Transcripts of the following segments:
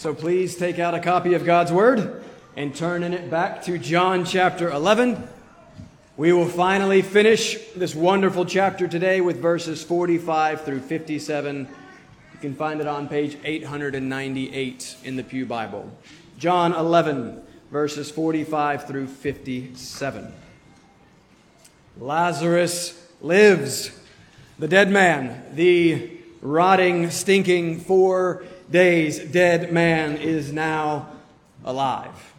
So please take out a copy of God's Word and turn in it back to John chapter 11. We will finally finish this wonderful chapter today with verses 45 through 57. You can find it on page 898 in the Pew Bible. John 11, verses 45 through 57. Lazarus lives. The dead man, the rotting, stinking, four days dead man is now alive.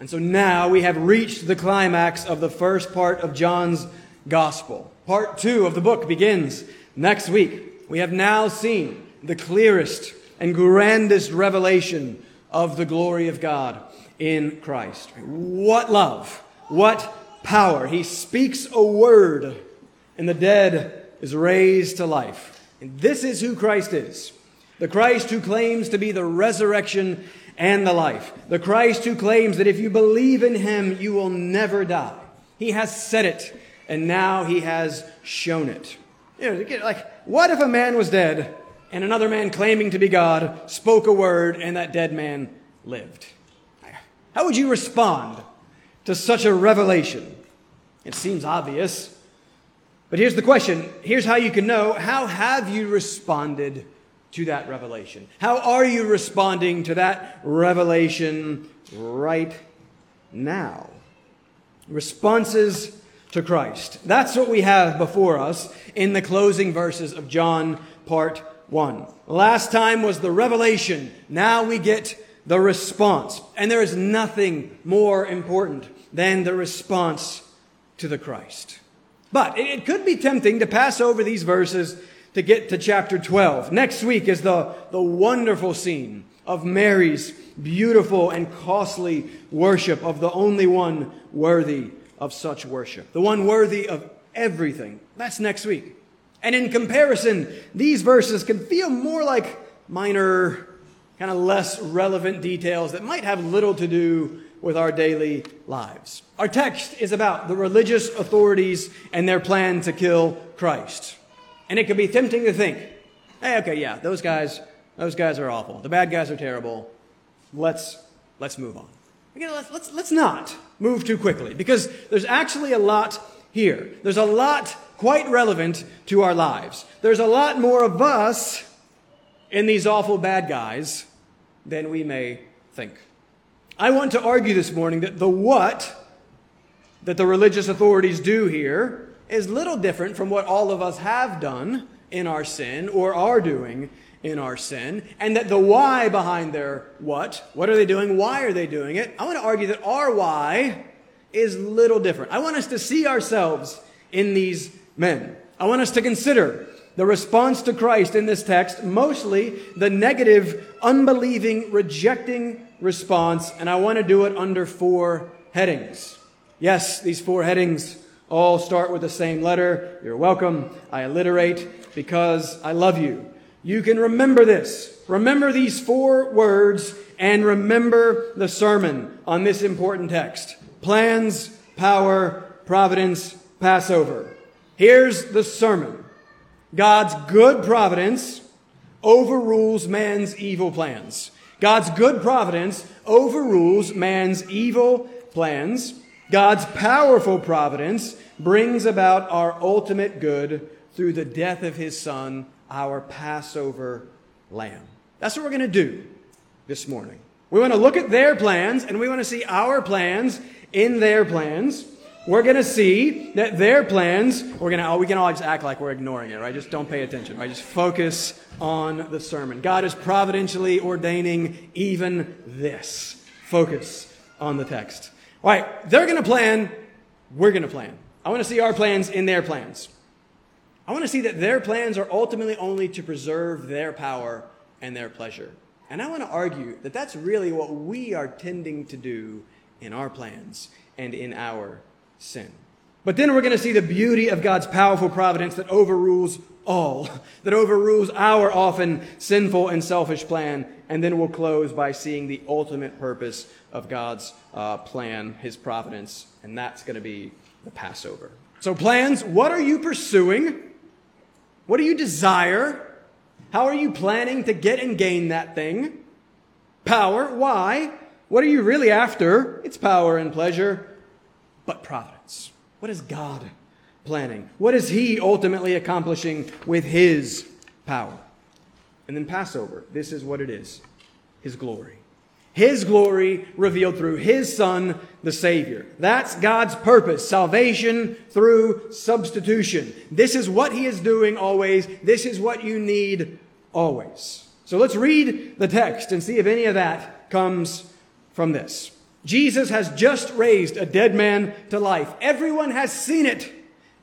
And so now we have reached the climax of the first part of John's gospel. Part two of the book begins next week. We have now seen the clearest and grandest revelation of the glory of God in Christ. What love, what power. He speaks a word, and the dead is raised to life. And this is who Christ is. The Christ who claims to be the resurrection and the life. The Christ who claims that if you believe in him, you will never die. He has said it, and now he has shown it. You know, like, what if a man was dead and another man claiming to be God spoke a word and that dead man lived? How would you respond to such a revelation? It seems obvious. But here's the question. Here's how you can know. How have you responded to that revelation? How are you responding to that revelation right now? Responses to Christ. That's what we have before us in the closing verses of John part 1. Last time was the revelation. Now we get the response. And there is nothing more important than the response to the Christ. But it could be tempting to pass over these verses to get to chapter 12. Next week is the, the wonderful scene of Mary's beautiful and costly worship of the only one worthy of such worship, the one worthy of everything. That's next week. And in comparison, these verses can feel more like minor, kind of less relevant details that might have little to do with our daily lives. Our text is about the religious authorities and their plan to kill Christ. And it can be tempting to think, hey, okay, yeah, those guys, those guys are awful. The bad guys are terrible. Let's, let's move on. Let's, let's, let's not move too quickly because there's actually a lot here. There's a lot quite relevant to our lives. There's a lot more of us in these awful bad guys than we may think. I want to argue this morning that the what that the religious authorities do here is little different from what all of us have done in our sin or are doing in our sin, and that the why behind their what, what are they doing, why are they doing it, I want to argue that our why is little different. I want us to see ourselves in these men. I want us to consider the response to Christ in this text, mostly the negative, unbelieving, rejecting response, and I want to do it under four headings. Yes, these four headings all start with the same letter. You're welcome. I alliterate because I love you. You can remember this. Remember these four words and remember the sermon on this important text. Plans, power, providence, Passover. Here's the sermon. God's good providence overrules man's evil plans. God's good providence overrules man's evil plans. God's powerful providence brings about our ultimate good through the death of his son, our Passover lamb. That's what we're going to do this morning. We want to look at their plans and we want to see our plans in their plans. We're going to see that their plans, we're going to, oh, we can all just act like we're ignoring it, right? Just don't pay attention, right? Just focus on the sermon. God is providentially ordaining even this. Focus on the text. All right, they're going to plan, we're going to plan. I want to see our plans in their plans. I want to see that their plans are ultimately only to preserve their power and their pleasure. And I want to argue that that's really what we are tending to do in our plans and in our sin. But then we're going to see the beauty of God's powerful providence that overrules all, that overrules our often sinful and selfish plan. And then we'll close by seeing the ultimate purpose of God's uh, plan, His providence, and that's going to be the Passover. So, plans what are you pursuing? What do you desire? How are you planning to get and gain that thing? power. Why? What are you really after? It's power and pleasure, but providence. What is God planning? What is He ultimately accomplishing with His power? And then Passover. This is what it is His glory. His glory revealed through His Son, the Savior. That's God's purpose. Salvation through substitution. This is what He is doing always. This is what you need always. So let's read the text and see if any of that comes from this. Jesus has just raised a dead man to life. Everyone has seen it.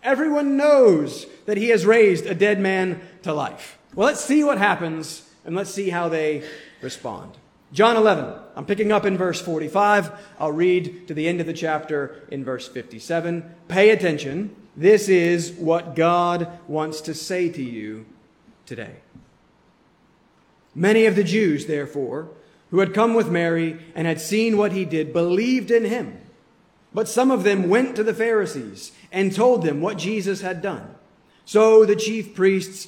Everyone knows that he has raised a dead man to life. Well, let's see what happens and let's see how they respond. John 11, I'm picking up in verse 45. I'll read to the end of the chapter in verse 57. Pay attention. This is what God wants to say to you today. Many of the Jews, therefore, who had come with Mary and had seen what he did, believed in him. But some of them went to the Pharisees and told them what Jesus had done. So the chief priests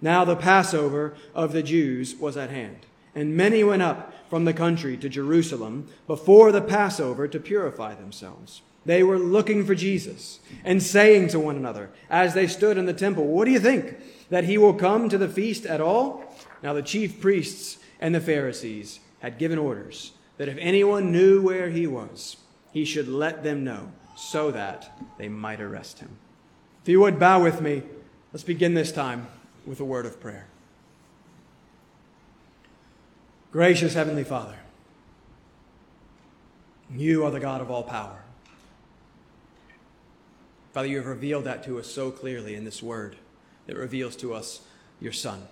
Now the Passover of the Jews was at hand, and many went up from the country to Jerusalem before the Passover to purify themselves. They were looking for Jesus and saying to one another as they stood in the temple, What do you think? That he will come to the feast at all? Now the chief priests and the Pharisees had given orders that if anyone knew where he was, he should let them know so that they might arrest him. If you would bow with me, let's begin this time with a word of prayer. Gracious Heavenly Father, you are the God of all power. Father, you have revealed that to us so clearly in this word that reveals to us your Son.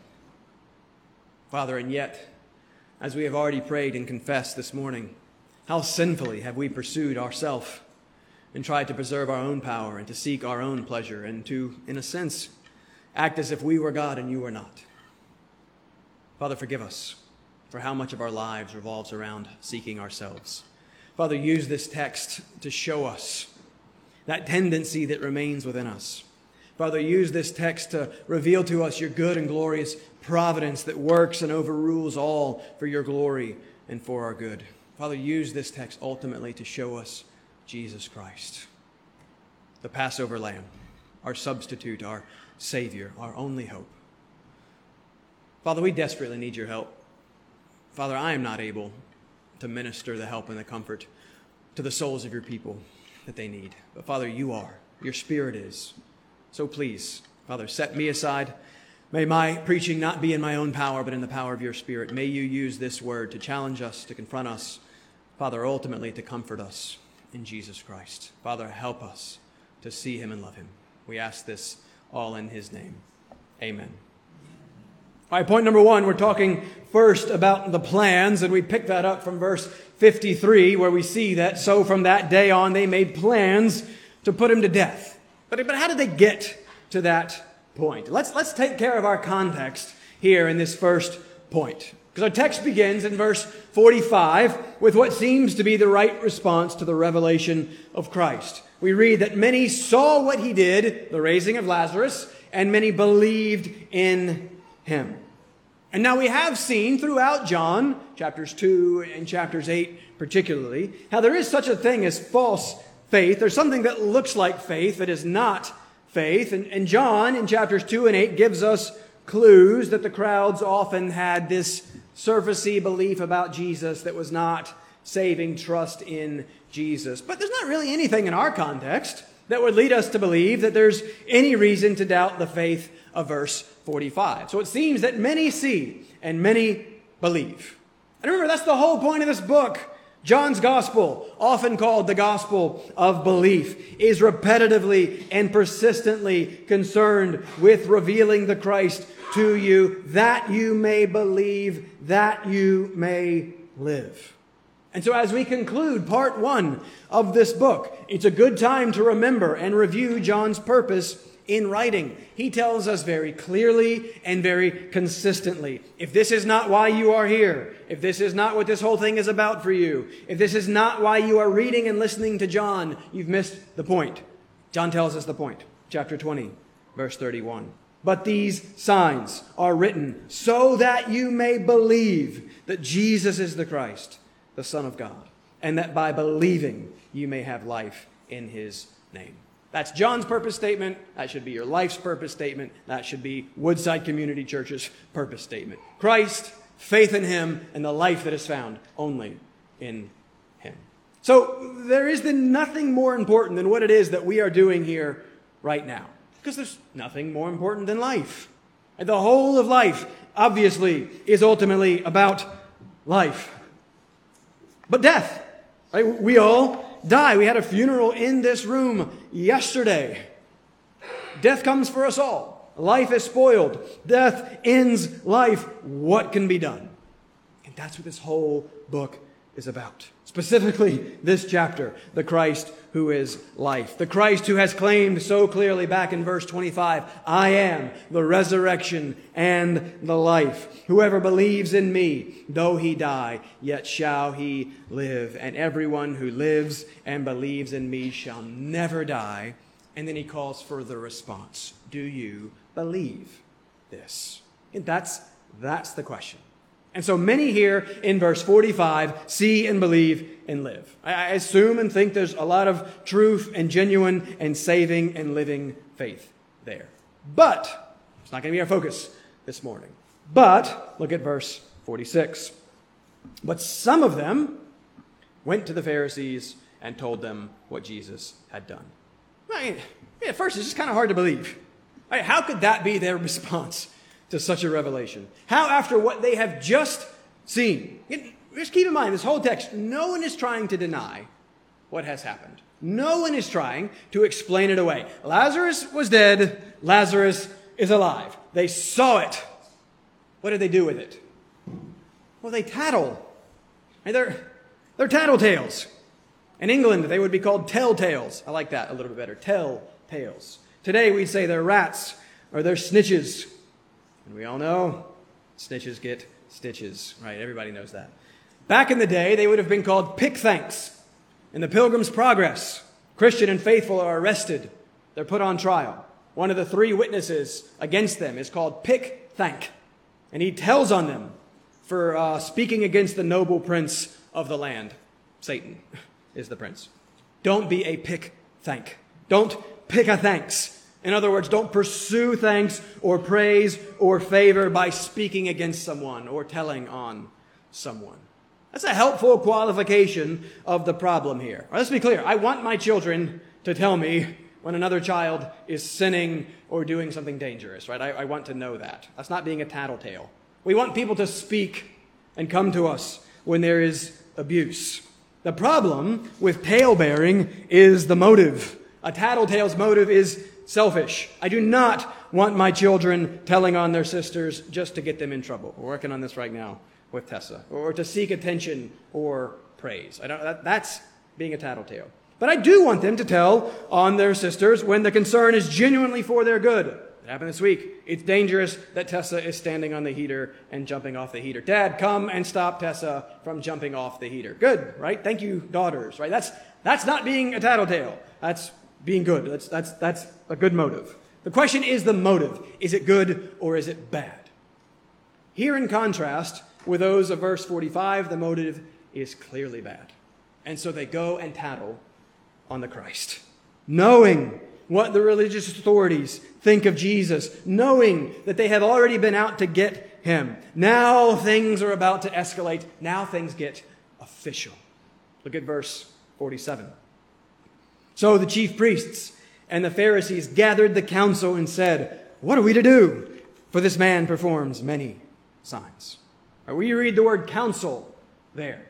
Father, and yet, as we have already prayed and confessed this morning, how sinfully have we pursued ourself and tried to preserve our own power and to seek our own pleasure and to, in a sense, act as if we were God and you were not. Father, forgive us for how much of our lives revolves around seeking ourselves. Father, use this text to show us that tendency that remains within us. Father, use this text to reveal to us your good and glorious providence that works and overrules all for your glory and for our good. Father, use this text ultimately to show us Jesus Christ, the Passover lamb, our substitute, our Savior, our only hope. Father, we desperately need your help. Father, I am not able to minister the help and the comfort to the souls of your people that they need. But Father, you are. Your Spirit is. So please, Father, set me aside. May my preaching not be in my own power, but in the power of your Spirit. May you use this word to challenge us, to confront us, Father, ultimately to comfort us in Jesus Christ. Father, help us to see him and love him. We ask this all in his name. Amen. All right, point number one, we're talking first about the plans, and we pick that up from verse 53, where we see that so from that day on they made plans to put him to death. But, but how did they get to that point? Let's, let's take care of our context here in this first point. Because our text begins in verse 45 with what seems to be the right response to the revelation of Christ we read that many saw what he did, the raising of Lazarus, and many believed in him. And now we have seen throughout John, chapters 2 and chapters 8 particularly, how there is such a thing as false faith. There's something that looks like faith that is not faith. And, and John, in chapters 2 and 8, gives us clues that the crowds often had this surfacey belief about Jesus that was not saving trust in Jesus. But there's not really anything in our context that would lead us to believe that there's any reason to doubt the faith of verse 45. So it seems that many see and many believe. And remember, that's the whole point of this book. John's gospel, often called the gospel of belief, is repetitively and persistently concerned with revealing the Christ to you that you may believe, that you may live. And so, as we conclude part one of this book, it's a good time to remember and review John's purpose in writing. He tells us very clearly and very consistently if this is not why you are here, if this is not what this whole thing is about for you, if this is not why you are reading and listening to John, you've missed the point. John tells us the point. Chapter 20, verse 31. But these signs are written so that you may believe that Jesus is the Christ, the Son of God, and that by believing you may have life in his name. That's John's purpose statement. That should be your life's purpose statement. That should be Woodside Community Church's purpose statement. Christ, faith in Him, and the life that is found only in Him. So there is then nothing more important than what it is that we are doing here right now. Because there's nothing more important than life. The whole of life, obviously, is ultimately about life. But death. Right? We all die. We had a funeral in this room yesterday. Death comes for us all. Life is spoiled. Death ends life. What can be done? And that's what this whole book is about. Specifically, this chapter, the Christ who is life. The Christ who has claimed so clearly back in verse 25, I am the resurrection and the life. Whoever believes in me, though he die, yet shall he live. And everyone who lives and believes in me shall never die. And then he calls for the response Do you believe this? And that's, that's the question. And so many here in verse 45 see and believe and live. I assume and think there's a lot of truth and genuine and saving and living faith there. But it's not going to be our focus this morning. But look at verse 46. But some of them went to the Pharisees and told them what Jesus had done. I mean, at first, it's just kind of hard to believe. how could that be their response? To such a revelation? How, after what they have just seen, just keep in mind this whole text, no one is trying to deny what has happened. No one is trying to explain it away. Lazarus was dead, Lazarus is alive. They saw it. What did they do with it? Well, they tattle. They're, they're tattletales. In England, they would be called telltales. I like that a little bit better. Tell tales. Today, we'd say they're rats or they're snitches. And we all know snitches get stitches, right? Everybody knows that. Back in the day, they would have been called pickthanks. In the Pilgrim's Progress, Christian and faithful are arrested. They're put on trial. One of the three witnesses against them is called Pickthank. And he tells on them for uh, speaking against the noble prince of the land. Satan is the prince. Don't be a pick thank. Don't pick a thanks. In other words, don't pursue thanks or praise or favor by speaking against someone or telling on someone. That's a helpful qualification of the problem here. let's be clear. I want my children to tell me when another child is sinning or doing something dangerous, right? I, I want to know that. That's not being a tattletale. We want people to speak and come to us when there is abuse. The problem with tale bearing is the motive. A tattletale's motive is selfish. I do not want my children telling on their sisters just to get them in trouble. We're working on this right now with Tessa, or to seek attention or praise. I don't, that, that's being a tattletale. But I do want them to tell on their sisters when the concern is genuinely for their good. It happened this week. It's dangerous that Tessa is standing on the heater and jumping off the heater. Dad, come and stop Tessa from jumping off the heater. Good, right? Thank you, daughters, right? That's, that's not being a tattletale. That's being good. That's, that's, that's a good motive. The question is the motive. Is it good or is it bad? Here, in contrast with those of verse 45, the motive is clearly bad. And so they go and tattle on the Christ, knowing what the religious authorities think of Jesus, knowing that they have already been out to get him. Now things are about to escalate. Now things get official. Look at verse 47. So the chief priests and the Pharisees gathered the council and said, What are we to do? For this man performs many signs. Or we read the word council there.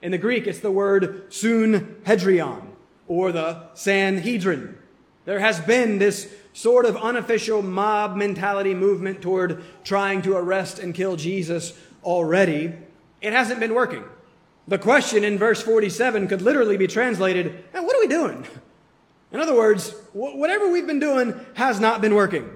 In the Greek, it's the word sunhedrion, or the Sanhedrin. There has been this sort of unofficial mob mentality movement toward trying to arrest and kill Jesus already. It hasn't been working. The question in verse 47 could literally be translated, what are we doing? In other words, whatever we've been doing has not been working.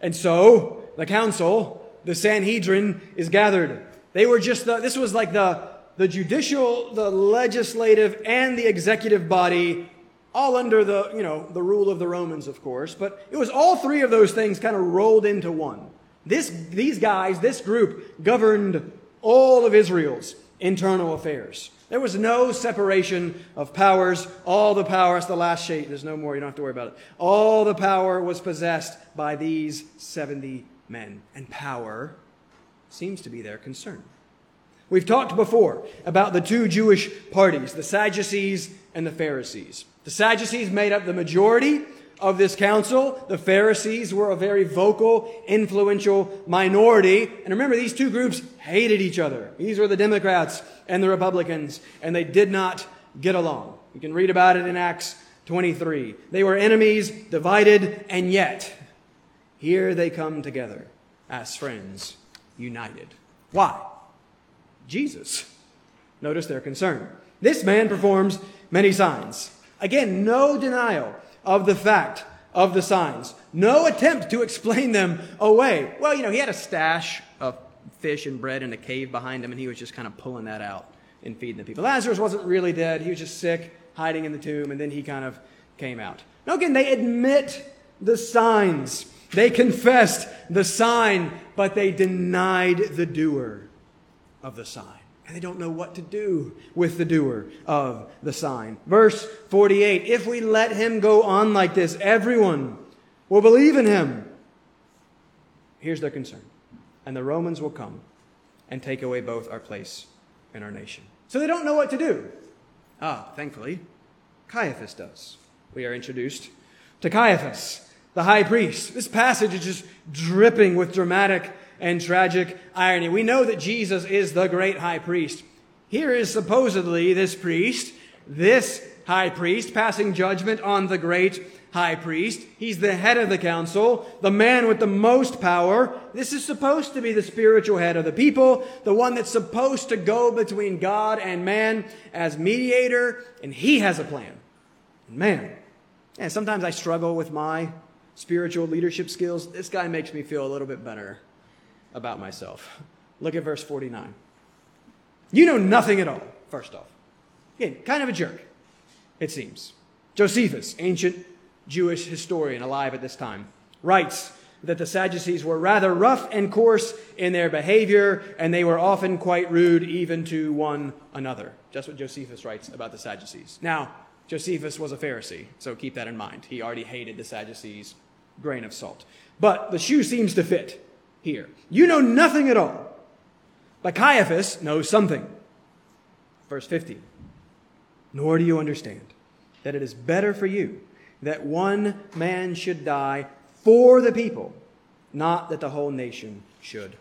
And so the council, the Sanhedrin, is gathered. They were just the, this was like the, the judicial, the legislative, and the executive body, all under the, you know, the rule of the Romans, of course. But it was all three of those things kind of rolled into one. This, these guys, this group, governed all of Israel's internal affairs. There was no separation of powers. All the power, it's the last shape. There's no more. You don't have to worry about it. All the power was possessed by these 70 men. And power seems to be their concern. We've talked before about the two Jewish parties, the Sadducees and the Pharisees. The Sadducees made up the majority of this council. The Pharisees were a very vocal, influential minority. And remember, these two groups hated each other. These were the Democrats and the Republicans, and they did not get along. You can read about it in Acts 23. They were enemies, divided, and yet here they come together as friends, united. Why? Jesus. Notice their concern. This man performs many signs. Again, no denial of the fact of the signs. No attempt to explain them away. Well, you know, he had a stash of fish and bread in a cave behind him, and he was just kind of pulling that out and feeding the people. Lazarus wasn't really dead. He was just sick, hiding in the tomb, and then he kind of came out. Now, again, they admit the signs. They confessed the sign, but they denied the doer of the sign and they don't know what to do with the doer of the sign. Verse 48 If we let him go on like this, everyone will believe in him. Here's their concern. And the Romans will come and take away both our place and our nation. So they don't know what to do. Ah, thankfully, Caiaphas does. We are introduced to Caiaphas, the high priest. This passage is just dripping with dramatic and tragic irony. We know that Jesus is the great high priest. Here is supposedly this priest, this high priest, passing judgment on the great high priest. He's the head of the council, the man with the most power. This is supposed to be the spiritual head of the people, the one that's supposed to go between God and man as mediator, and he has a plan. Man, and sometimes I struggle with my spiritual leadership skills. This guy makes me feel a little bit better about myself. Look at verse 49. You know nothing at all, first off. Again, kind of a jerk, it seems. Josephus, ancient Jewish historian alive at this time, writes that the Sadducees were rather rough and coarse in their behavior, and they were often quite rude even to one another. Just what Josephus writes about the Sadducees. Now, Josephus was a Pharisee, so keep that in mind. He already hated the Sadducees, grain of salt. But the shoe seems to fit here. You know nothing at all. But Caiaphas knows something. Verse 50. Nor do you understand that it is better for you that one man should die for the people, not that the whole nation should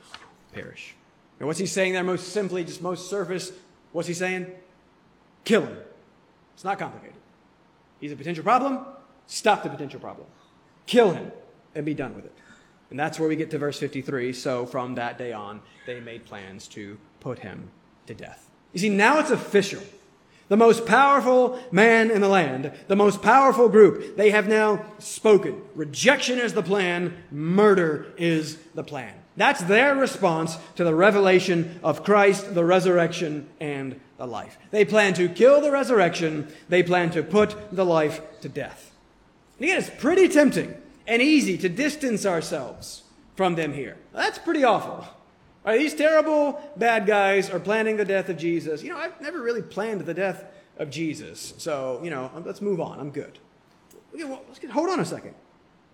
perish. And what's he saying there most simply, just most surface? What's he saying? Kill him. It's not complicated. He's a potential problem. Stop the potential problem. Kill him and be done with it. And that's where we get to verse 53. So from that day on, they made plans to put him to death. You see, now it's official. The most powerful man in the land, the most powerful group, they have now spoken. Rejection is the plan, murder is the plan. That's their response to the revelation of Christ, the resurrection, and the life. They plan to kill the resurrection, they plan to put the life to death. And again, it's pretty tempting and easy to distance ourselves from them here. That's pretty awful. Right, these terrible bad guys are planning the death of Jesus. You know, I've never really planned the death of Jesus. So, you know, let's move on. I'm good. Okay, well, let's get, hold on a second.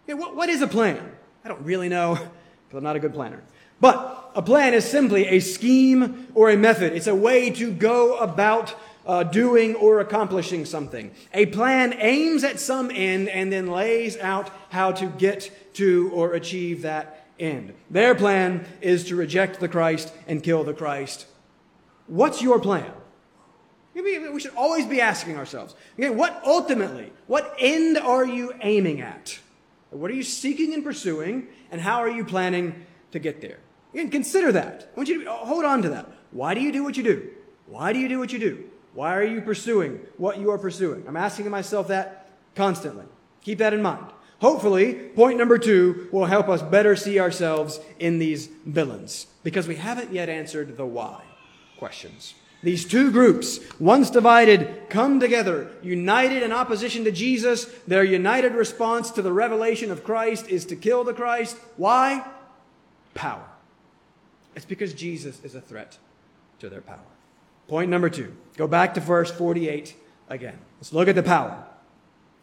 Okay, what, what is a plan? I don't really know because I'm not a good planner. But a plan is simply a scheme or a method. It's a way to go about uh, doing or accomplishing something. A plan aims at some end and then lays out how to get to or achieve that end. Their plan is to reject the Christ and kill the Christ. What's your plan? We should always be asking ourselves, again, what ultimately, what end are you aiming at? What are you seeking and pursuing, and how are you planning to get there? Again, consider that. I want you to hold on to that. Why do you do what you do? Why do you do what you do? Why are you pursuing what you are pursuing? I'm asking myself that constantly. Keep that in mind. Hopefully, point number two will help us better see ourselves in these villains because we haven't yet answered the why questions. These two groups, once divided, come together, united in opposition to Jesus. Their united response to the revelation of Christ is to kill the Christ. Why? Power. It's because Jesus is a threat to their power. Point number two. Go back to verse 48 again. Let's look at the power.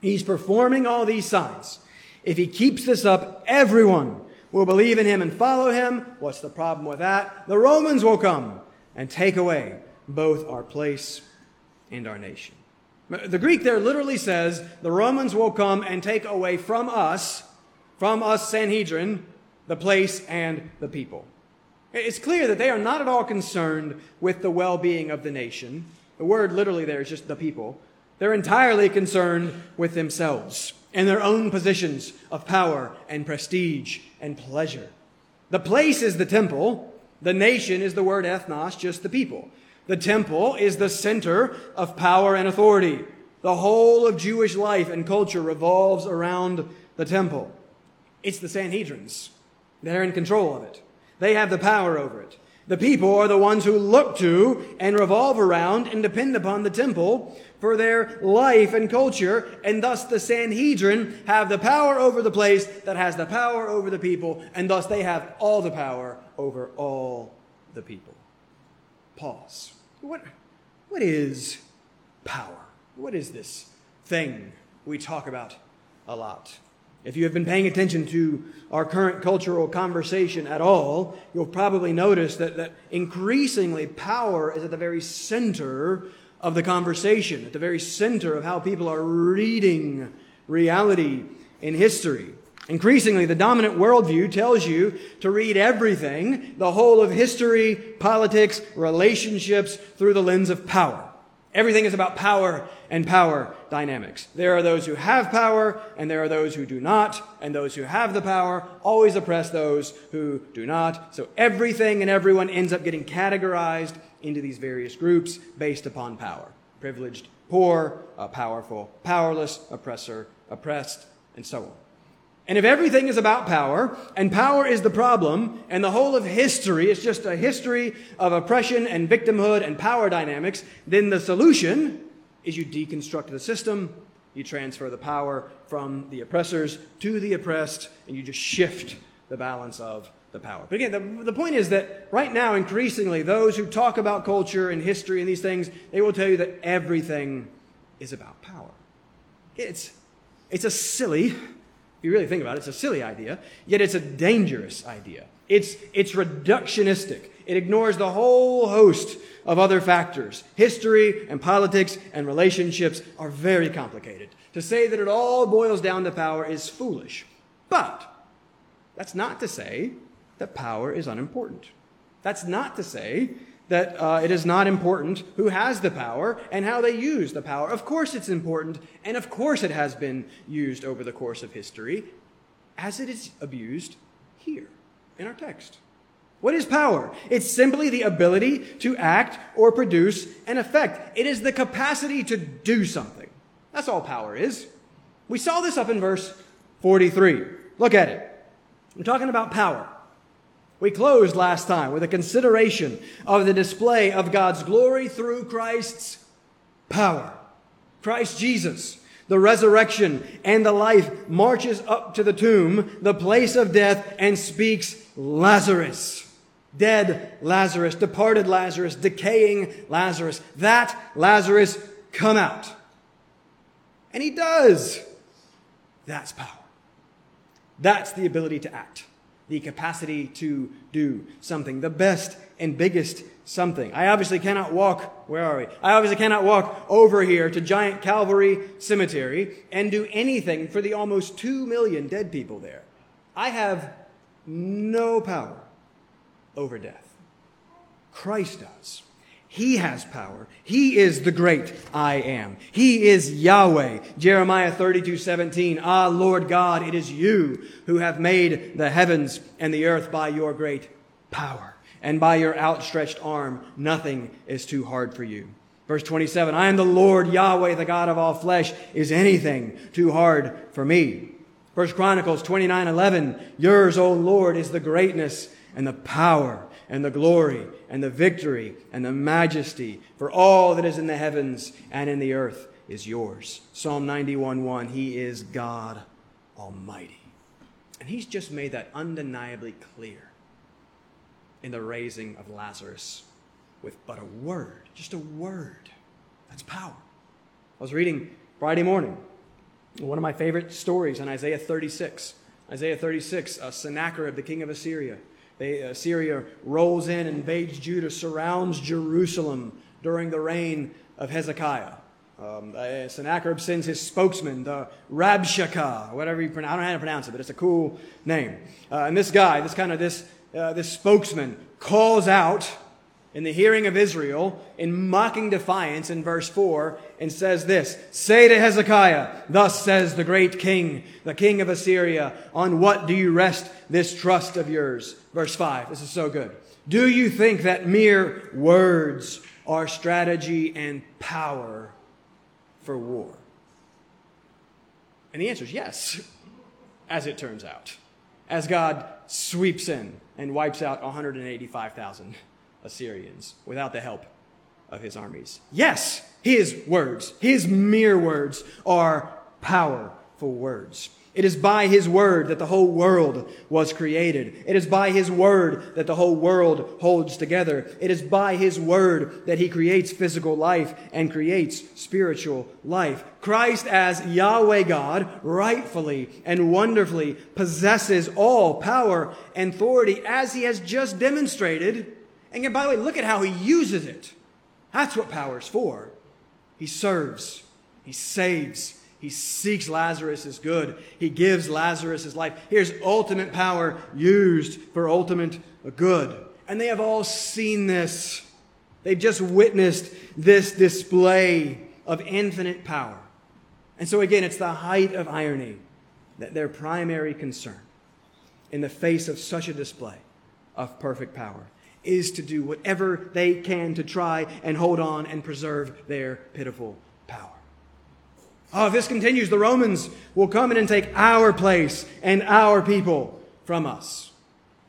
He's performing all these signs. If he keeps this up, everyone will believe in him and follow him. What's the problem with that? The Romans will come and take away both our place and our nation. The Greek there literally says the Romans will come and take away from us, from us Sanhedrin, the place and the people. It's clear that they are not at all concerned with the well being of the nation. The word literally there is just the people. They're entirely concerned with themselves and their own positions of power and prestige and pleasure. The place is the temple. The nation is the word ethnos, just the people. The temple is the center of power and authority. The whole of Jewish life and culture revolves around the temple. It's the Sanhedrins. They're in control of it. They have the power over it. The people are the ones who look to and revolve around and depend upon the temple for their life and culture, and thus the Sanhedrin have the power over the place that has the power over the people, and thus they have all the power over all the people. Pause. What, what is power? What is this thing we talk about a lot? If you have been paying attention to our current cultural conversation at all, you'll probably notice that, that increasingly power is at the very center of the conversation, at the very center of how people are reading reality in history. Increasingly, the dominant worldview tells you to read everything, the whole of history, politics, relationships, through the lens of power. Everything is about power and power dynamics. There are those who have power, and there are those who do not, and those who have the power always oppress those who do not. So everything and everyone ends up getting categorized into these various groups based upon power. Privileged, poor, uh, powerful, powerless, oppressor, oppressed, and so on. And if everything is about power, and power is the problem, and the whole of history is just a history of oppression and victimhood and power dynamics, then the solution is you deconstruct the system, you transfer the power from the oppressors to the oppressed, and you just shift the balance of the power. But again, the, the point is that right now, increasingly, those who talk about culture and history and these things, they will tell you that everything is about power. It's, it's a silly you really think about it, it's a silly idea, yet it's a dangerous idea. It's, it's reductionistic. It ignores the whole host of other factors. History and politics and relationships are very complicated. To say that it all boils down to power is foolish. But that's not to say that power is unimportant. That's not to say that uh, it is not important who has the power and how they use the power. Of course, it's important, and of course, it has been used over the course of history, as it is abused here in our text. What is power? It's simply the ability to act or produce an effect. It is the capacity to do something. That's all power is. We saw this up in verse 43. Look at it. I'm talking about power. We closed last time with a consideration of the display of God's glory through Christ's power. Christ Jesus, the resurrection and the life, marches up to the tomb, the place of death, and speaks Lazarus. Dead Lazarus, departed Lazarus, decaying Lazarus. That Lazarus come out. And he does. That's power. That's the ability to act the capacity to do something. The best and biggest something. I obviously cannot walk, where are we? I obviously cannot walk over here to Giant Calvary Cemetery and do anything for the almost two million dead people there. I have no power over death. Christ does. He has power. He is the great I am. He is Yahweh. Jeremiah 32, 17. Ah, Lord God, it is you who have made the heavens and the earth by your great power. And by your outstretched arm, nothing is too hard for you. Verse 27. I am the Lord Yahweh, the God of all flesh. Is anything too hard for me? First Chronicles 29, 11. Yours, O Lord, is the greatness and the power and the glory and the victory and the majesty, for all that is in the heavens and in the earth is yours. Psalm 91 1, He is God Almighty. And He's just made that undeniably clear in the raising of Lazarus with but a word, just a word. That's power. I was reading Friday morning one of my favorite stories in Isaiah 36. Isaiah 36, uh, Sennacherib, the king of Assyria they, Assyria uh, rolls in, invades Judah, surrounds Jerusalem during the reign of Hezekiah. Um, uh, Sennacherib sends his spokesman, the Rabshakeh, whatever you pronounce. I don't know how to pronounce it, but it's a cool name. Uh, and this guy, this kind of this uh, this spokesman, calls out in the hearing of Israel in mocking defiance in verse 4 and says this Say to Hezekiah, Thus says the great king, the king of Assyria, on what do you rest this trust of yours? Verse 5. This is so good. Do you think that mere words are strategy and power for war? And the answer is yes, as it turns out, as God sweeps in and wipes out 185,000 Assyrians without the help of his armies. Yes, his words, his mere words, are powerful words. It is by his word that the whole world was created. It is by his word that the whole world holds together. It is by his word that he creates physical life and creates spiritual life. Christ as Yahweh God rightfully and wonderfully possesses all power and authority as he has just demonstrated and by the way, look at how he uses it. That's what power is for. He serves, he saves, he seeks Lazarus' good, he gives Lazarus his life. Here's ultimate power used for ultimate good. And they have all seen this. They've just witnessed this display of infinite power. And so, again, it's the height of irony that their primary concern in the face of such a display of perfect power is to do whatever they can to try and hold on and preserve their pitiful power. Oh, if this continues, the Romans will come in and take our place and our people from us.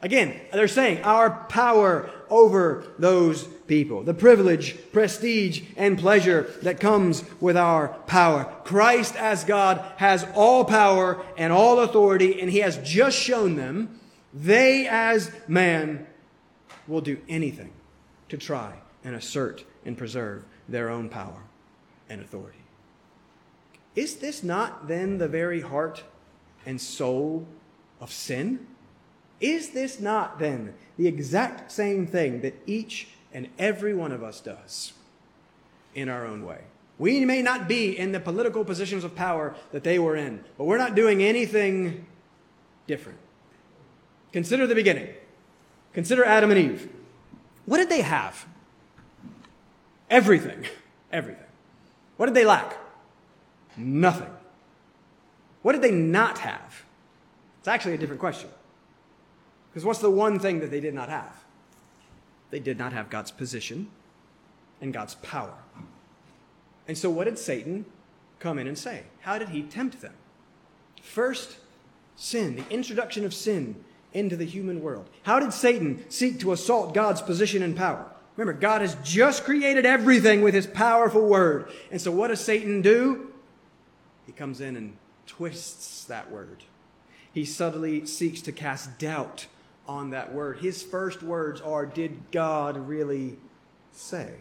Again, they're saying our power over those people, the privilege, prestige, and pleasure that comes with our power. Christ as God has all power and all authority, and he has just shown them. They as man will do anything to try and assert and preserve their own power and authority. Is this not then the very heart and soul of sin? Is this not then the exact same thing that each and every one of us does in our own way? We may not be in the political positions of power that they were in, but we're not doing anything different. Consider the beginning. Consider Adam and Eve. What did they have? Everything. Everything. What did they lack? Nothing. What did they not have? It's actually a different question. Because what's the one thing that they did not have? They did not have God's position and God's power. And so, what did Satan come in and say? How did he tempt them? First, sin, the introduction of sin into the human world. How did Satan seek to assault God's position and power? Remember, God has just created everything with his powerful word. And so, what does Satan do? He comes in and twists that word. He subtly seeks to cast doubt on that word. His first words are, Did God really say?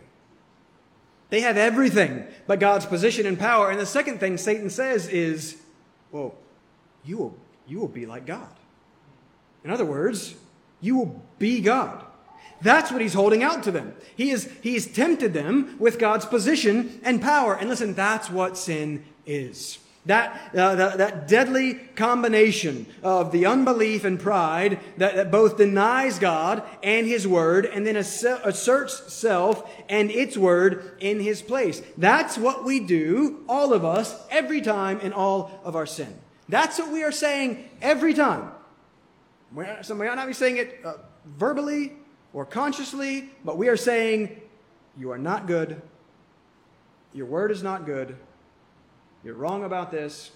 They have everything but God's position and power. And the second thing Satan says is, Well, you will, you will be like God. In other words, you will be God. That's what he's holding out to them. He is, he's tempted them with God's position and power. And listen, that's what sin is. That, uh, that, that, deadly combination of the unbelief and pride that, that both denies God and His Word and then asserts self and its Word in His place. That's what we do, all of us, every time in all of our sin. That's what we are saying every time. So we might not be saying it uh, verbally or consciously, but we are saying, You are not good. Your Word is not good. You're wrong about this.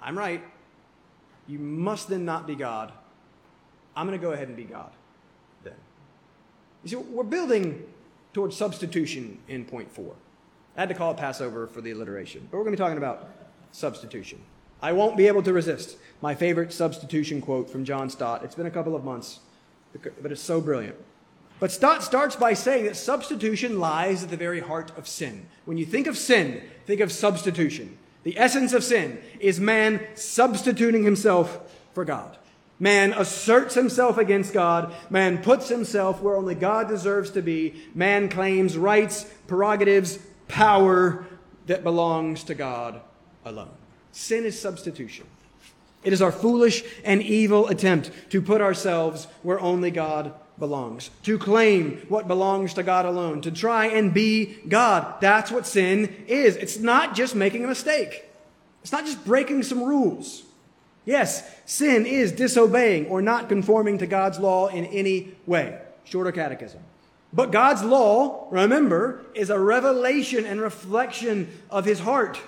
I'm right. You must then not be God. I'm going to go ahead and be God then. You see, we're building towards substitution in point four. I had to call it Passover for the alliteration, but we're going to be talking about substitution. I won't be able to resist my favorite substitution quote from John Stott. It's been a couple of months, but it's so brilliant. But Stott starts by saying that substitution lies at the very heart of sin. When you think of sin, think of substitution. The essence of sin is man substituting himself for God. Man asserts himself against God. Man puts himself where only God deserves to be. Man claims rights, prerogatives, power that belongs to God alone. Sin is substitution. It is our foolish and evil attempt to put ourselves where only God belongs, to claim what belongs to God alone, to try and be God. That's what sin is. It's not just making a mistake. It's not just breaking some rules. Yes, sin is disobeying or not conforming to God's law in any way. Shorter catechism. But God's law, remember, is a revelation and reflection of His heart,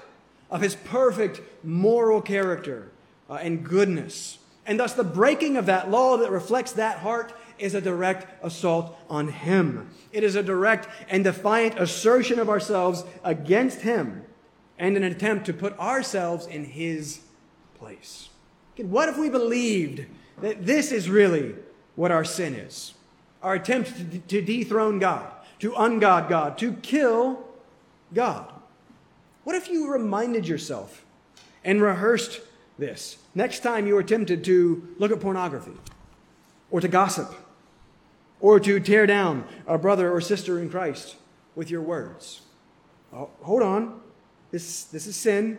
of His perfect moral character uh, and goodness. And thus, the breaking of that law that reflects that heart is a direct assault on Him. It is a direct and defiant assertion of ourselves against Him and an attempt to put ourselves in His place. What if we believed that this is really what our sin is? Our attempt to dethrone God, to ungod God, to kill God. What if you reminded yourself and rehearsed this next time you were tempted to look at pornography or to gossip or to tear down a brother or sister in Christ with your words. Oh, hold on. This, this is sin.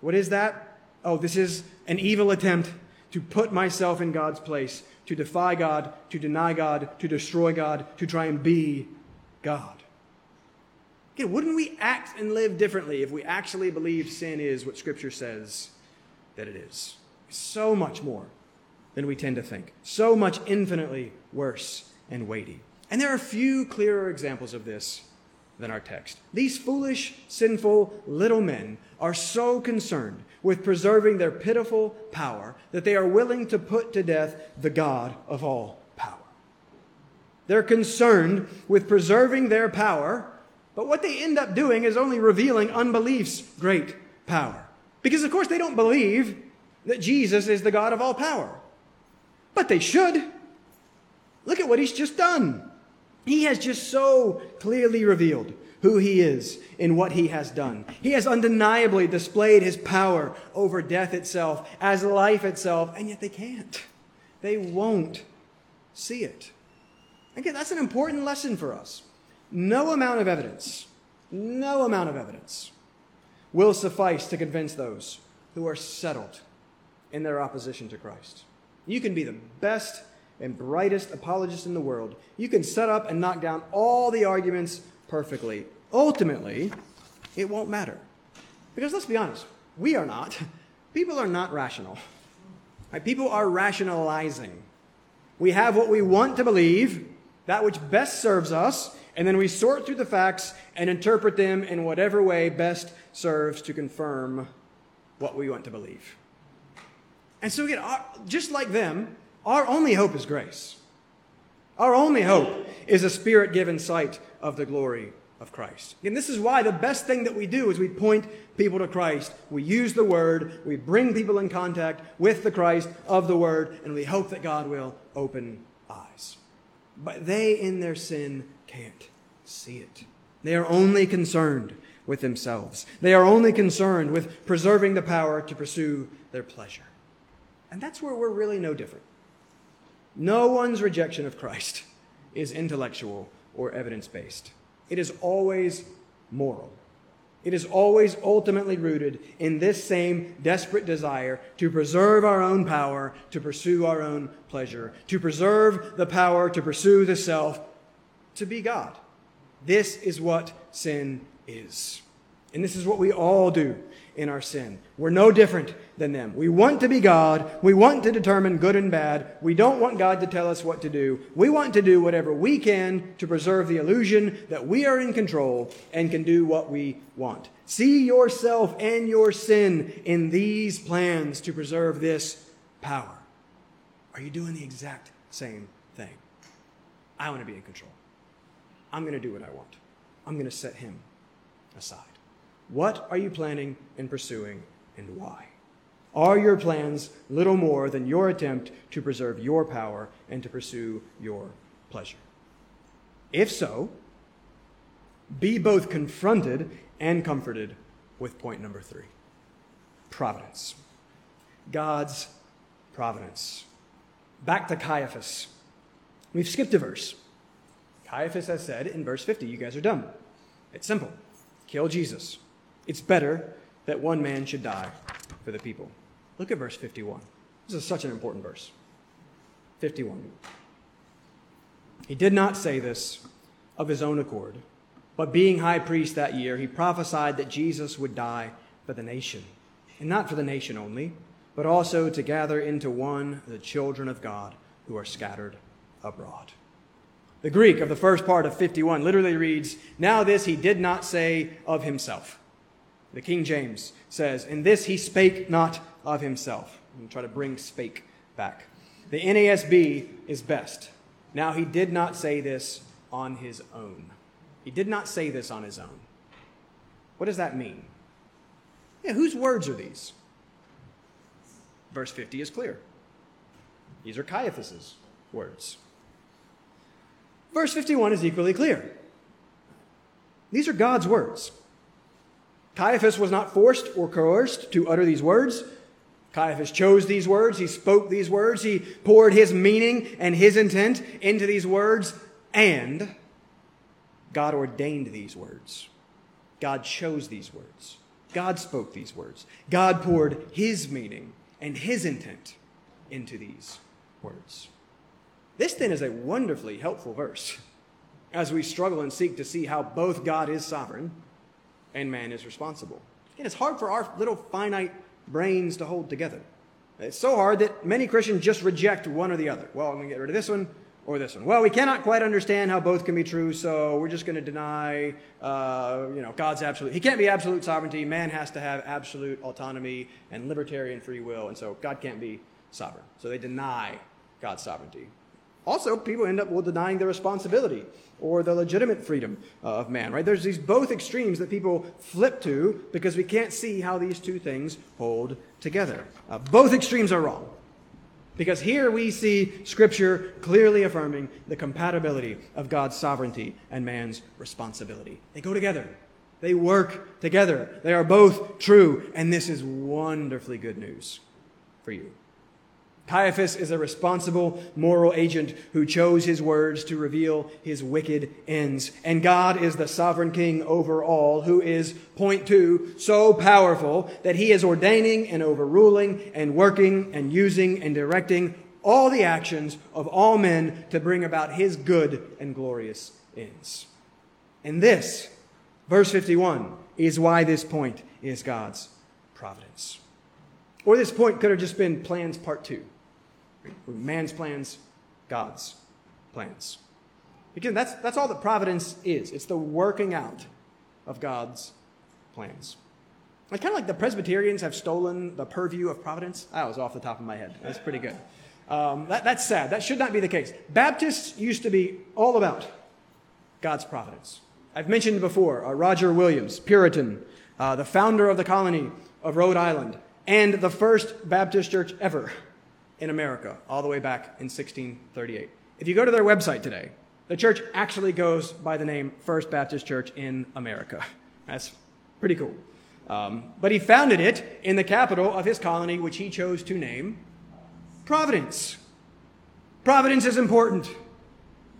What is that? Oh, this is an evil attempt to put myself in God's place, to defy God, to deny God, to destroy God, to try and be God. Again, wouldn't we act and live differently if we actually believe sin is what Scripture says that it is? So much more than we tend to think. So much infinitely worse and weighty. And there are few clearer examples of this than our text. These foolish, sinful little men are so concerned with preserving their pitiful power that they are willing to put to death the God of all power. They're concerned with preserving their power, but what they end up doing is only revealing unbelief's great power. Because, of course, they don't believe that Jesus is the God of all power. But they should. Look at what he's just done. He has just so clearly revealed who he is in what he has done. He has undeniably displayed his power over death itself as life itself, and yet they can't. They won't see it. Again, that's an important lesson for us. No amount of evidence, no amount of evidence will suffice to convince those who are settled in their opposition to Christ. You can be the best and brightest apologist in the world. You can set up and knock down all the arguments perfectly. Ultimately, it won't matter. Because let's be honest, we are not. People are not rational. Right? People are rationalizing. We have what we want to believe, that which best serves us, and then we sort through the facts and interpret them in whatever way best serves to confirm what we want to believe. And so, again, just like them, our only hope is grace. Our only hope is a spirit given sight of the glory of Christ. And this is why the best thing that we do is we point people to Christ. We use the word, we bring people in contact with the Christ of the word, and we hope that God will open eyes. But they, in their sin, can't see it. They are only concerned with themselves. They are only concerned with preserving the power to pursue their pleasure. And that's where we're really no different. No one's rejection of Christ is intellectual or evidence based. It is always moral. It is always ultimately rooted in this same desperate desire to preserve our own power, to pursue our own pleasure, to preserve the power to pursue the self, to be God. This is what sin is. And this is what we all do in our sin. We're no different than them. We want to be God. We want to determine good and bad. We don't want God to tell us what to do. We want to do whatever we can to preserve the illusion that we are in control and can do what we want. See yourself and your sin in these plans to preserve this power. Are you doing the exact same thing? I want to be in control. I'm going to do what I want. I'm going to set him aside. What are you planning and pursuing and why? Are your plans little more than your attempt to preserve your power and to pursue your pleasure? If so, be both confronted and comforted with point number three providence. God's providence. Back to Caiaphas. We've skipped a verse. Caiaphas has said in verse 50, You guys are dumb. It's simple kill Jesus. It's better that one man should die for the people. Look at verse 51. This is such an important verse. 51. He did not say this of his own accord, but being high priest that year, he prophesied that Jesus would die for the nation, and not for the nation only, but also to gather into one the children of God who are scattered abroad. The Greek of the first part of 51 literally reads, Now this he did not say of himself. The King James says, In this he spake not of himself. I'm try to bring spake back. The NASB is best. Now he did not say this on his own. He did not say this on his own. What does that mean? Yeah, whose words are these? Verse 50 is clear. These are Caiaphas's words. Verse 51 is equally clear. These are God's words. Caiaphas was not forced or coerced to utter these words. Caiaphas chose these words. He spoke these words. He poured his meaning and his intent into these words. And God ordained these words. God chose these words. God spoke these words. God poured his meaning and his intent into these words. This then is a wonderfully helpful verse as we struggle and seek to see how both God is sovereign and man is responsible. Again, it's hard for our little finite brains to hold together. It's so hard that many Christians just reject one or the other. Well, I'm going to get rid of this one or this one. Well, we cannot quite understand how both can be true, so we're just going to deny, uh, you know, God's absolute. He can't be absolute sovereignty. Man has to have absolute autonomy and libertarian free will, and so God can't be sovereign. So they deny God's sovereignty. Also, people end up well, denying the responsibility or the legitimate freedom uh, of man, right? There's these both extremes that people flip to because we can't see how these two things hold together. Uh, both extremes are wrong. Because here we see Scripture clearly affirming the compatibility of God's sovereignty and man's responsibility. They go together, they work together. They are both true, and this is wonderfully good news for you. Caiaphas is a responsible moral agent who chose his words to reveal his wicked ends. And God is the sovereign king over all, who is, point two, so powerful that he is ordaining and overruling and working and using and directing all the actions of all men to bring about his good and glorious ends. And this, verse 51, is why this point is God's providence. Or this point could have just been plans part two. Man's plans, God's plans. Again, that's, that's all that providence is. It's the working out of God's plans. It's kind of like the Presbyterians have stolen the purview of providence. That was off the top of my head. That's pretty good. Um, that, that's sad. That should not be the case. Baptists used to be all about God's providence. I've mentioned before uh, Roger Williams, Puritan, uh, the founder of the colony of Rhode Island, and the first Baptist church ever in America all the way back in 1638. If you go to their website today, the church actually goes by the name First Baptist Church in America. That's pretty cool. Um, but he founded it in the capital of his colony, which he chose to name Providence. Providence is important.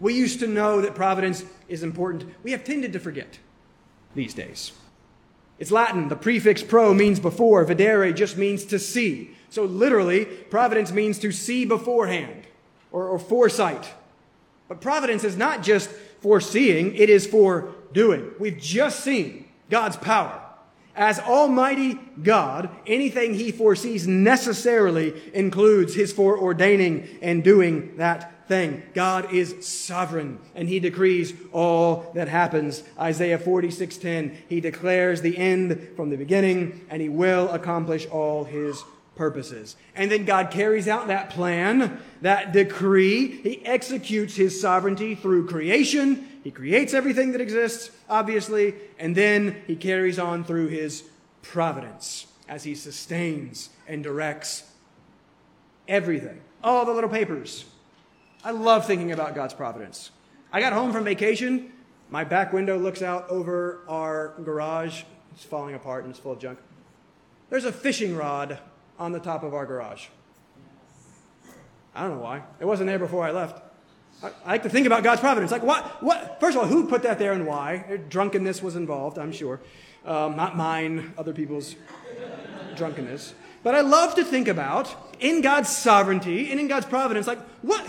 We used to know that providence is important. We have tended to forget these days. It's Latin. The prefix pro means before. Videre just means to see. So literally, providence means to see beforehand or, or foresight. But providence is not just foreseeing, it is for doing. We've just seen God's power. As Almighty God, anything He foresees necessarily includes His foreordaining and doing that thing. God is sovereign and he decrees all that happens. Isaiah 46:10, he declares the end from the beginning and he will accomplish all his purposes. And then God carries out that plan, that decree. He executes his sovereignty through creation. He creates everything that exists, obviously, and then he carries on through his providence as he sustains and directs everything. All the little papers, I love thinking about God's providence. I got home from vacation. My back window looks out over our garage. It's falling apart and it's full of junk. There's a fishing rod on the top of our garage. I don't know why. It wasn't there before I left. I, I like to think about God's providence. Like, what, what? First of all, who put that there and why? Drunkenness was involved, I'm sure. Um, not mine, other people's drunkenness. But I love to think about, in God's sovereignty and in God's providence, like, what?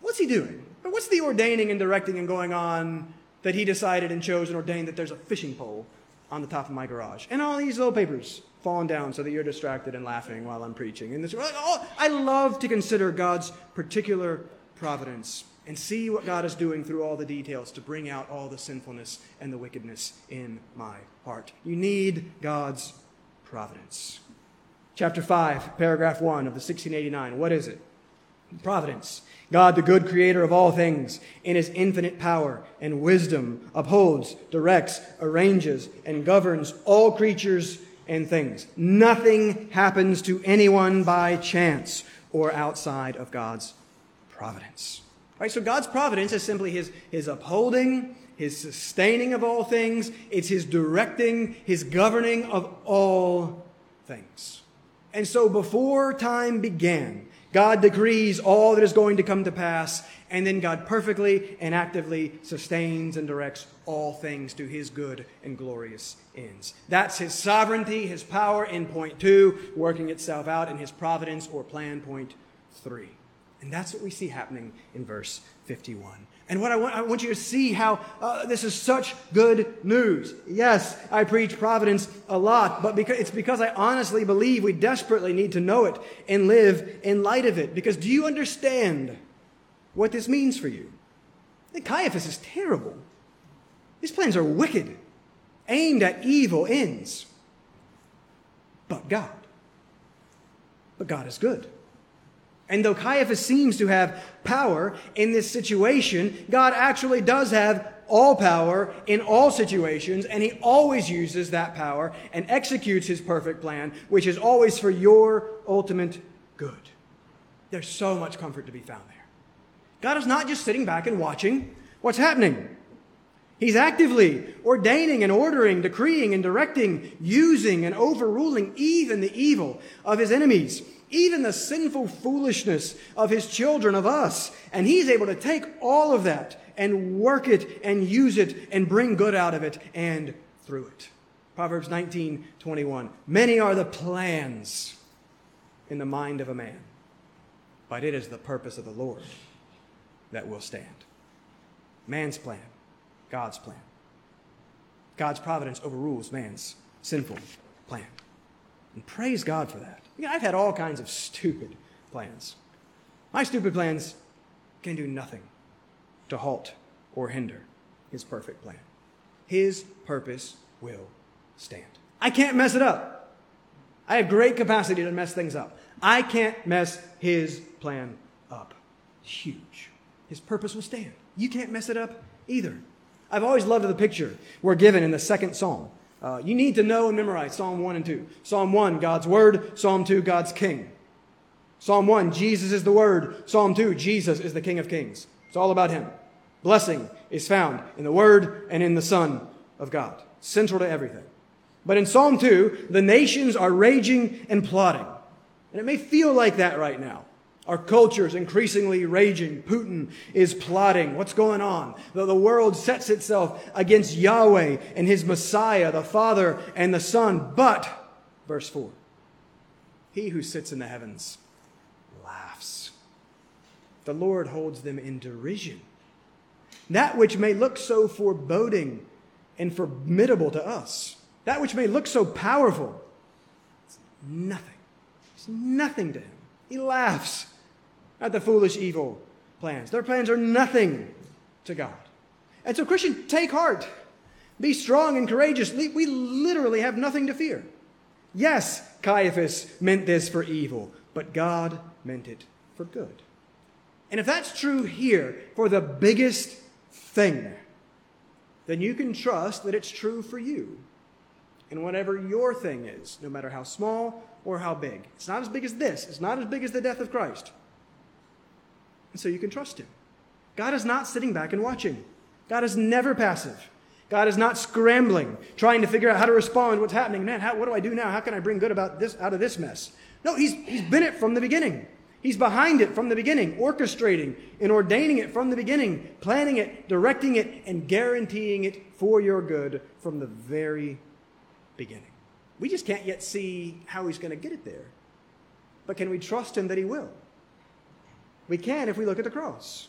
What's he doing? What's the ordaining and directing and going on that he decided and chose and ordained that there's a fishing pole on the top of my garage? And all these little papers falling down so that you're distracted and laughing while I'm preaching. And this, oh, I love to consider God's particular providence and see what God is doing through all the details to bring out all the sinfulness and the wickedness in my heart. You need God's providence. Chapter 5, paragraph 1 of the 1689. What is it? Providence. God, the good creator of all things, in his infinite power and wisdom, upholds, directs, arranges, and governs all creatures and things. Nothing happens to anyone by chance or outside of God's providence. Right? So God's providence is simply his, his upholding, his sustaining of all things. It's his directing, his governing of all things. And so before time began, God decrees all that is going to come to pass, and then God perfectly and actively sustains and directs all things to his good and glorious ends. That's his sovereignty, his power in point two, working itself out in his providence or plan point three. And that's what we see happening in verse 51. And what I want, I want you to see how uh, this is such good news. Yes, I preach providence a lot, but because, it's because I honestly believe we desperately need to know it and live in light of it. Because do you understand what this means for you? The Caiaphas is terrible. These plans are wicked, aimed at evil ends. But God. But God is good. And though Caiaphas seems to have power in this situation, God actually does have all power in all situations, and he always uses that power and executes his perfect plan, which is always for your ultimate good. There's so much comfort to be found there. God is not just sitting back and watching what's happening. He's actively ordaining and ordering, decreeing and directing, using and overruling even the evil of his enemies even the sinful foolishness of his children, of us. And he's able to take all of that and work it and use it and bring good out of it and through it. Proverbs 19 21. Many are the plans in the mind of a man, but it is the purpose of the Lord that will stand. Man's plan, God's plan. God's providence overrules man's sinful plan. And praise God for that. I've had all kinds of stupid plans. My stupid plans can do nothing to halt or hinder his perfect plan. His purpose will stand. I can't mess it up. I have great capacity to mess things up. I can't mess his plan up. huge. His purpose will stand. You can't mess it up either. I've always loved the picture we're given in the second psalm uh, you need to know and memorize Psalm 1 and 2. Psalm 1, God's Word. Psalm 2, God's King. Psalm 1, Jesus is the Word. Psalm 2, Jesus is the King of Kings. It's all about Him. Blessing is found in the Word and in the Son of God, central to everything. But in Psalm 2, the nations are raging and plotting. And it may feel like that right now. Our culture is increasingly raging. Putin is plotting. What's going on? The, the world sets itself against Yahweh and his Messiah, the Father and the Son. But, verse 4, he who sits in the heavens laughs. The Lord holds them in derision. That which may look so foreboding and formidable to us, that which may look so powerful, it's nothing. It's nothing to him. He laughs at the foolish evil plans. Their plans are nothing to God. And so, Christian, take heart. Be strong and courageous. We literally have nothing to fear. Yes, Caiaphas meant this for evil, but God meant it for good. And if that's true here for the biggest thing, then you can trust that it's true for you and whatever your thing is, no matter how small or how big. It's not as big as this, it's not as big as the death of Christ. And so you can trust Him. God is not sitting back and watching, God is never passive. God is not scrambling, trying to figure out how to respond, what's happening. Man, how, what do I do now? How can I bring good about this out of this mess? No, he's, he's been it from the beginning. He's behind it from the beginning, orchestrating and ordaining it from the beginning, planning it, directing it, and guaranteeing it for your good from the very beginning. We just can't yet see how he's going to get it there. But can we trust him that he will? We can if we look at the cross.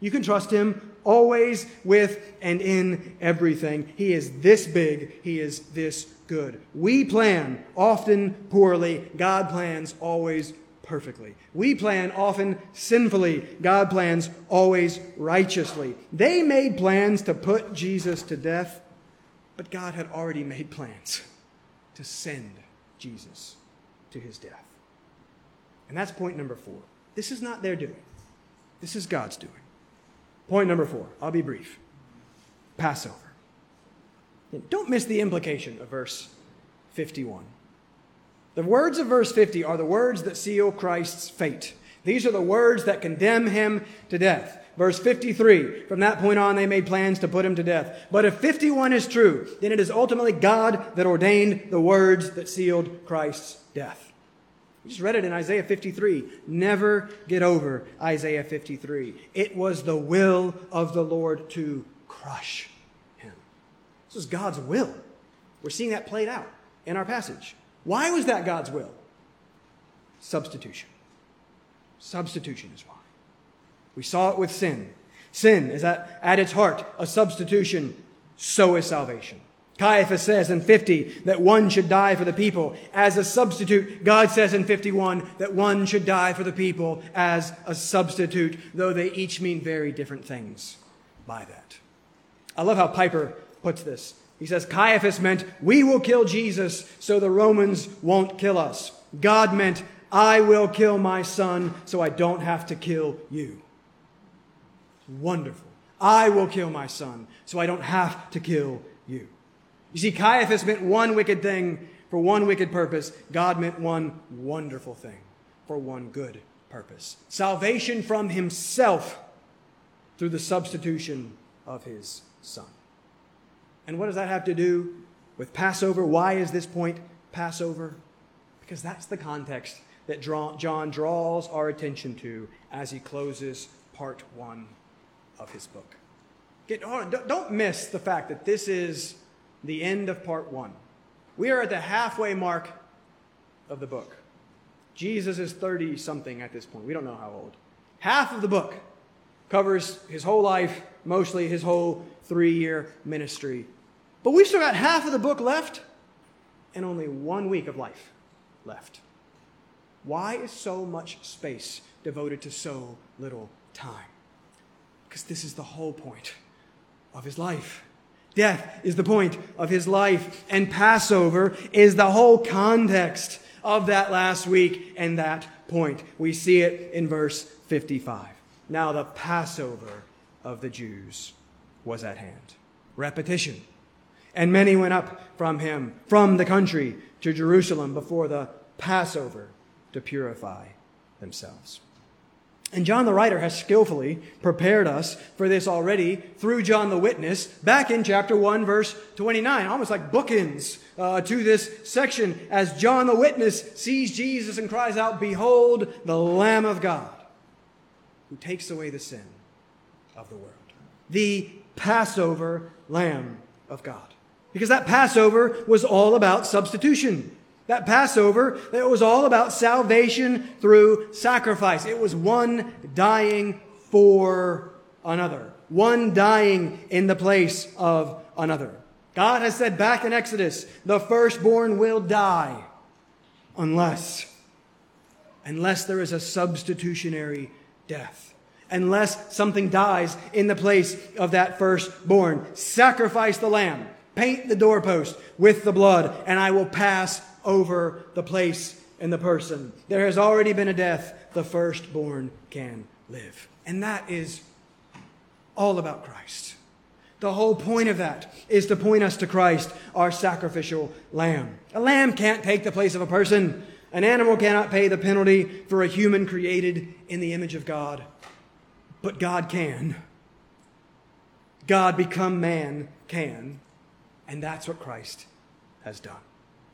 You can trust him always with and in everything. He is this big, he is this good. We plan often poorly, God plans always perfectly. We plan often sinfully, God plans always righteously. They made plans to put Jesus to death, but God had already made plans to send Jesus to his death. And that's point number four. This is not their doing, this is God's doing. Point number four, I'll be brief Passover. Don't miss the implication of verse 51. The words of verse 50 are the words that seal Christ's fate. These are the words that condemn him to death. Verse 53, from that point on, they made plans to put him to death. But if 51 is true, then it is ultimately God that ordained the words that sealed Christ's death. We just read it in Isaiah 53. Never get over Isaiah 53. It was the will of the Lord to crush him. This was God's will. We're seeing that played out in our passage. Why was that God's will? Substitution. Substitution is why. We saw it with sin. Sin is at, at its heart a substitution, so is salvation. Caiaphas says in 50 that one should die for the people as a substitute. God says in 51 that one should die for the people as a substitute, though they each mean very different things by that. I love how Piper puts this. He says, Caiaphas meant, we will kill Jesus so the Romans won't kill us. God meant, I will kill my son so I don't have to kill you. Wonderful. I will kill my son so I don't have to kill you. You see, Caiaphas meant one wicked thing for one wicked purpose. God meant one wonderful thing for one good purpose. Salvation from himself through the substitution of his son. And what does that have to do with Passover? Why is this point Passover? Because that's the context that John draws our attention to as he closes part one of his book. Get, oh, don't miss the fact that this is the end of part one. We are at the halfway mark of the book. Jesus is 30 something at this point. We don't know how old. Half of the book covers his whole life, mostly his whole three year ministry. But we've still got half of the book left and only one week of life left. Why is so much space devoted to so little time? Because this is the whole point of his life. Death is the point of his life, and Passover is the whole context of that last week and that point. We see it in verse 55. Now, the Passover of the Jews was at hand. Repetition. And many went up from him, from the country, to Jerusalem before the Passover to purify themselves. And John the writer has skillfully prepared us for this already through John the witness back in chapter 1, verse 29, almost like bookends uh, to this section as John the witness sees Jesus and cries out, Behold, the Lamb of God who takes away the sin of the world. The Passover Lamb of God. Because that Passover was all about substitution. That Passover, it was all about salvation through sacrifice. It was one dying for another. One dying in the place of another. God has said back in Exodus, the firstborn will die unless, unless there is a substitutionary death. Unless something dies in the place of that firstborn. Sacrifice the lamb. Paint the doorpost with the blood, and I will pass over the place and the person. There has already been a death. The firstborn can live. And that is all about Christ. The whole point of that is to point us to Christ, our sacrificial lamb. A lamb can't take the place of a person. An animal cannot pay the penalty for a human created in the image of God. But God can. God become man can. And that's what Christ has done.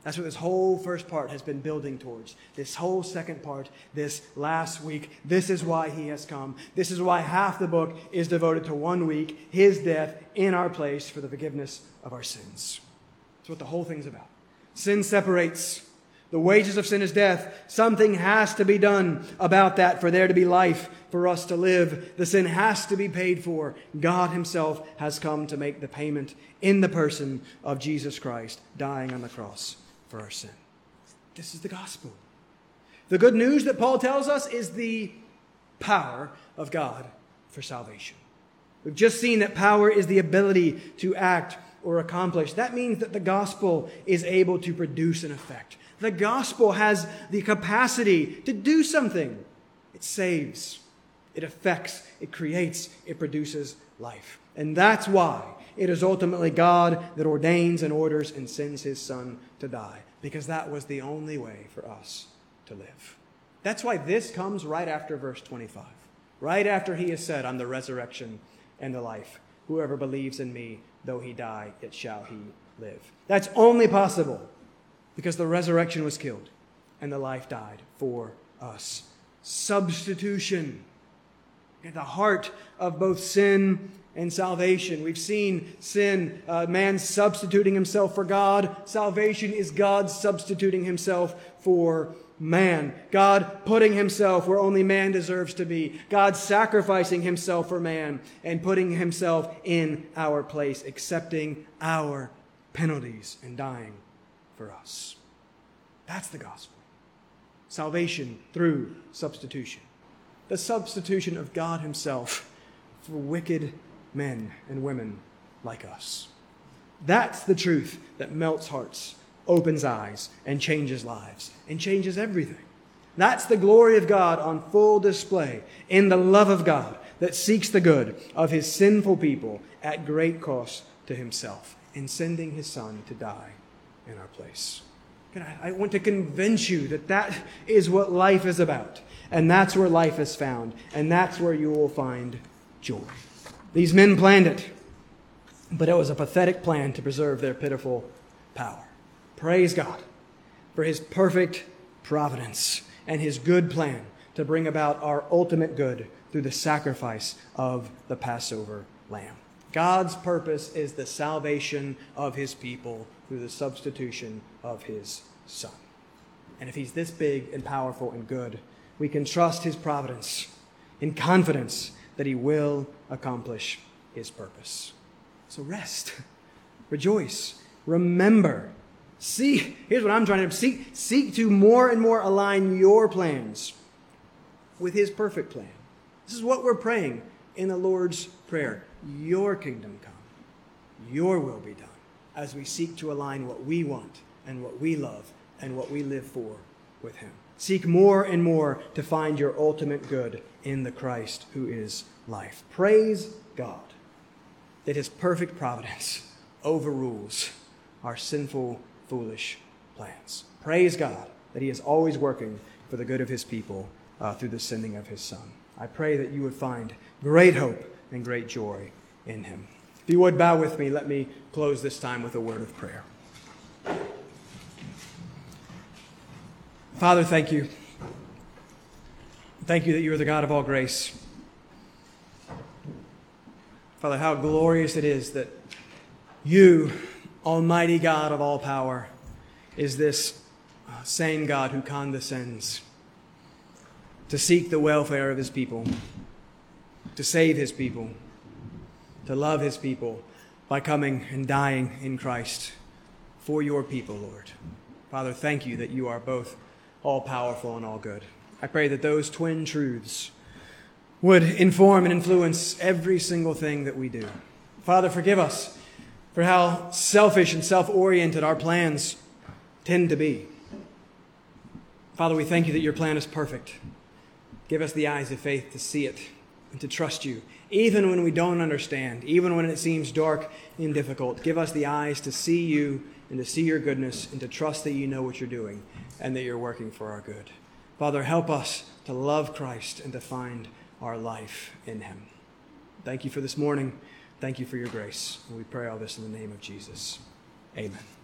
That's what this whole first part has been building towards. This whole second part, this last week. This is why he has come. This is why half the book is devoted to one week, his death in our place for the forgiveness of our sins. That's what the whole thing's about. Sin separates. The wages of sin is death. Something has to be done about that for there to be life for us to live. The sin has to be paid for. God Himself has come to make the payment in the person of Jesus Christ dying on the cross for our sin. This is the gospel. The good news that Paul tells us is the power of God for salvation. We've just seen that power is the ability to act or accomplish. That means that the gospel is able to produce an effect. The gospel has the capacity to do something. It saves, it affects, it creates, it produces life. And that's why it is ultimately God that ordains and orders and sends his Son to die, because that was the only way for us to live. That's why this comes right after verse 25, right after he has said, I'm the resurrection and the life. Whoever believes in me, though he die, yet shall he live. That's only possible because the resurrection was killed and the life died for us. Substitution at the heart of both sin and salvation. We've seen sin, uh, man substituting himself for God. Salvation is God substituting himself for man. God putting himself where only man deserves to be. God sacrificing himself for man and putting himself in our place, accepting our penalties and dying for us. That's the gospel. Salvation through substitution. The substitution of God himself for wicked men and women like us. That's the truth that melts hearts, opens eyes, and changes lives, and changes everything. That's the glory of God on full display in the love of God that seeks the good of his sinful people at great cost to himself in sending his son to die in our place. I want to convince you that that is what life is about. And that's where life is found. And that's where you will find joy. These men planned it, but it was a pathetic plan to preserve their pitiful power. Praise God for his perfect providence and his good plan to bring about our ultimate good through the sacrifice of the Passover lamb. God's purpose is the salvation of his people through the substitution of his Son. And if he's this big and powerful and good, we can trust his providence in confidence that he will accomplish his purpose. So rest, rejoice, remember. See, here's what I'm trying to seek, seek to more and more align your plans with his perfect plan. This is what we're praying in the Lord's Prayer. Your kingdom come, your will be done, as we seek to align what we want and what we love and what we live for with him. Seek more and more to find your ultimate good in the Christ who is life. Praise God that his perfect providence overrules our sinful, foolish plans. Praise God that he is always working for the good of his people uh, through the sending of his Son. I pray that you would find great hope and great joy in him. If you would bow with me, let me close this time with a word of prayer. Father, thank you. Thank you that you are the God of all grace. Father, how glorious it is that you, Almighty God of all power, is this uh, same God who condescends to seek the welfare of his people, to save his people, to love his people by coming and dying in Christ for your people, Lord. Father, thank you that you are both all powerful and all good. I pray that those twin truths would inform and influence every single thing that we do. Father, forgive us for how selfish and self oriented our plans tend to be. Father, we thank you that your plan is perfect. Give us the eyes of faith to see it and to trust you, even when we don't understand, even when it seems dark and difficult. Give us the eyes to see you and to see your goodness and to trust that you know what you're doing and that you're working for our good. Father, help us to love Christ and to find our life in him. Thank you for this morning. Thank you for your grace. We pray all this in the name of Jesus. Amen.